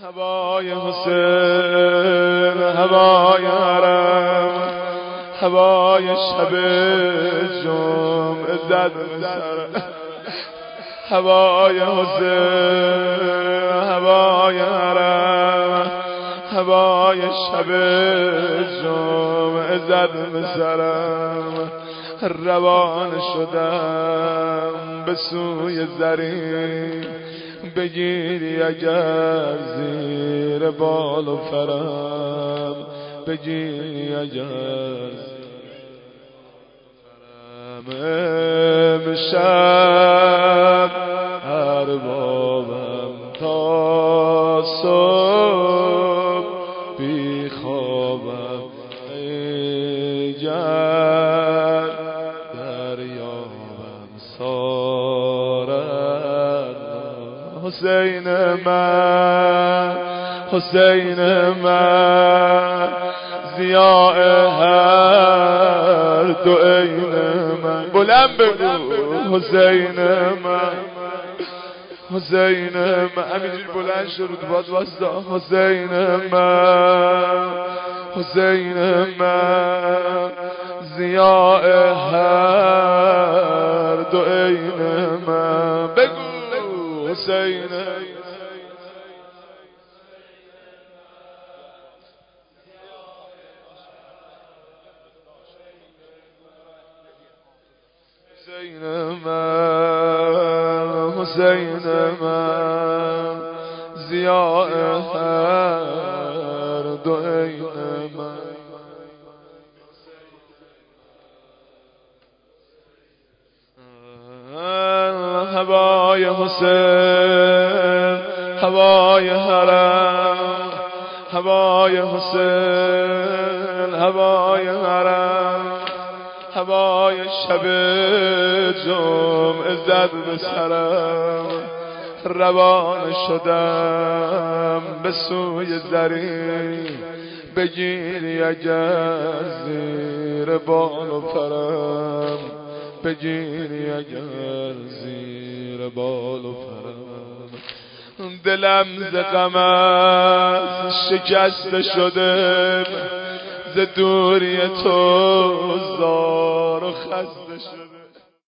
هوای حسین هوای حرم هوای شب جمعه زد سر. هوای حسین هوای حرم هوای شب جمعه زد سرم. روان شدم به سوی زرین. بگیری اگر زیر بال و فرم. بگیری اگر فرم. امشب هر بابم تا صبح بی خوابم. ای جر دریابم حسین من حسین من زیاء هر دو این من. بلند بگو حسین من حسین من. همینجوری بلند شد باز واستا حسین من حسین من. زیاء هر دو این من. بگو. حسین. حسین من حسین من زیاء هر دو عین هوای حسین هوای حرم هوای حسین هوای حرم هوای شب جمعه زد به سرم. روان شدم به سوی زری بگیری اگر زیر بال و پرم. بگیری اگر زیر بال و پرم دلم ز غمت شکسته شده ز دوری تو زار و خسته شده.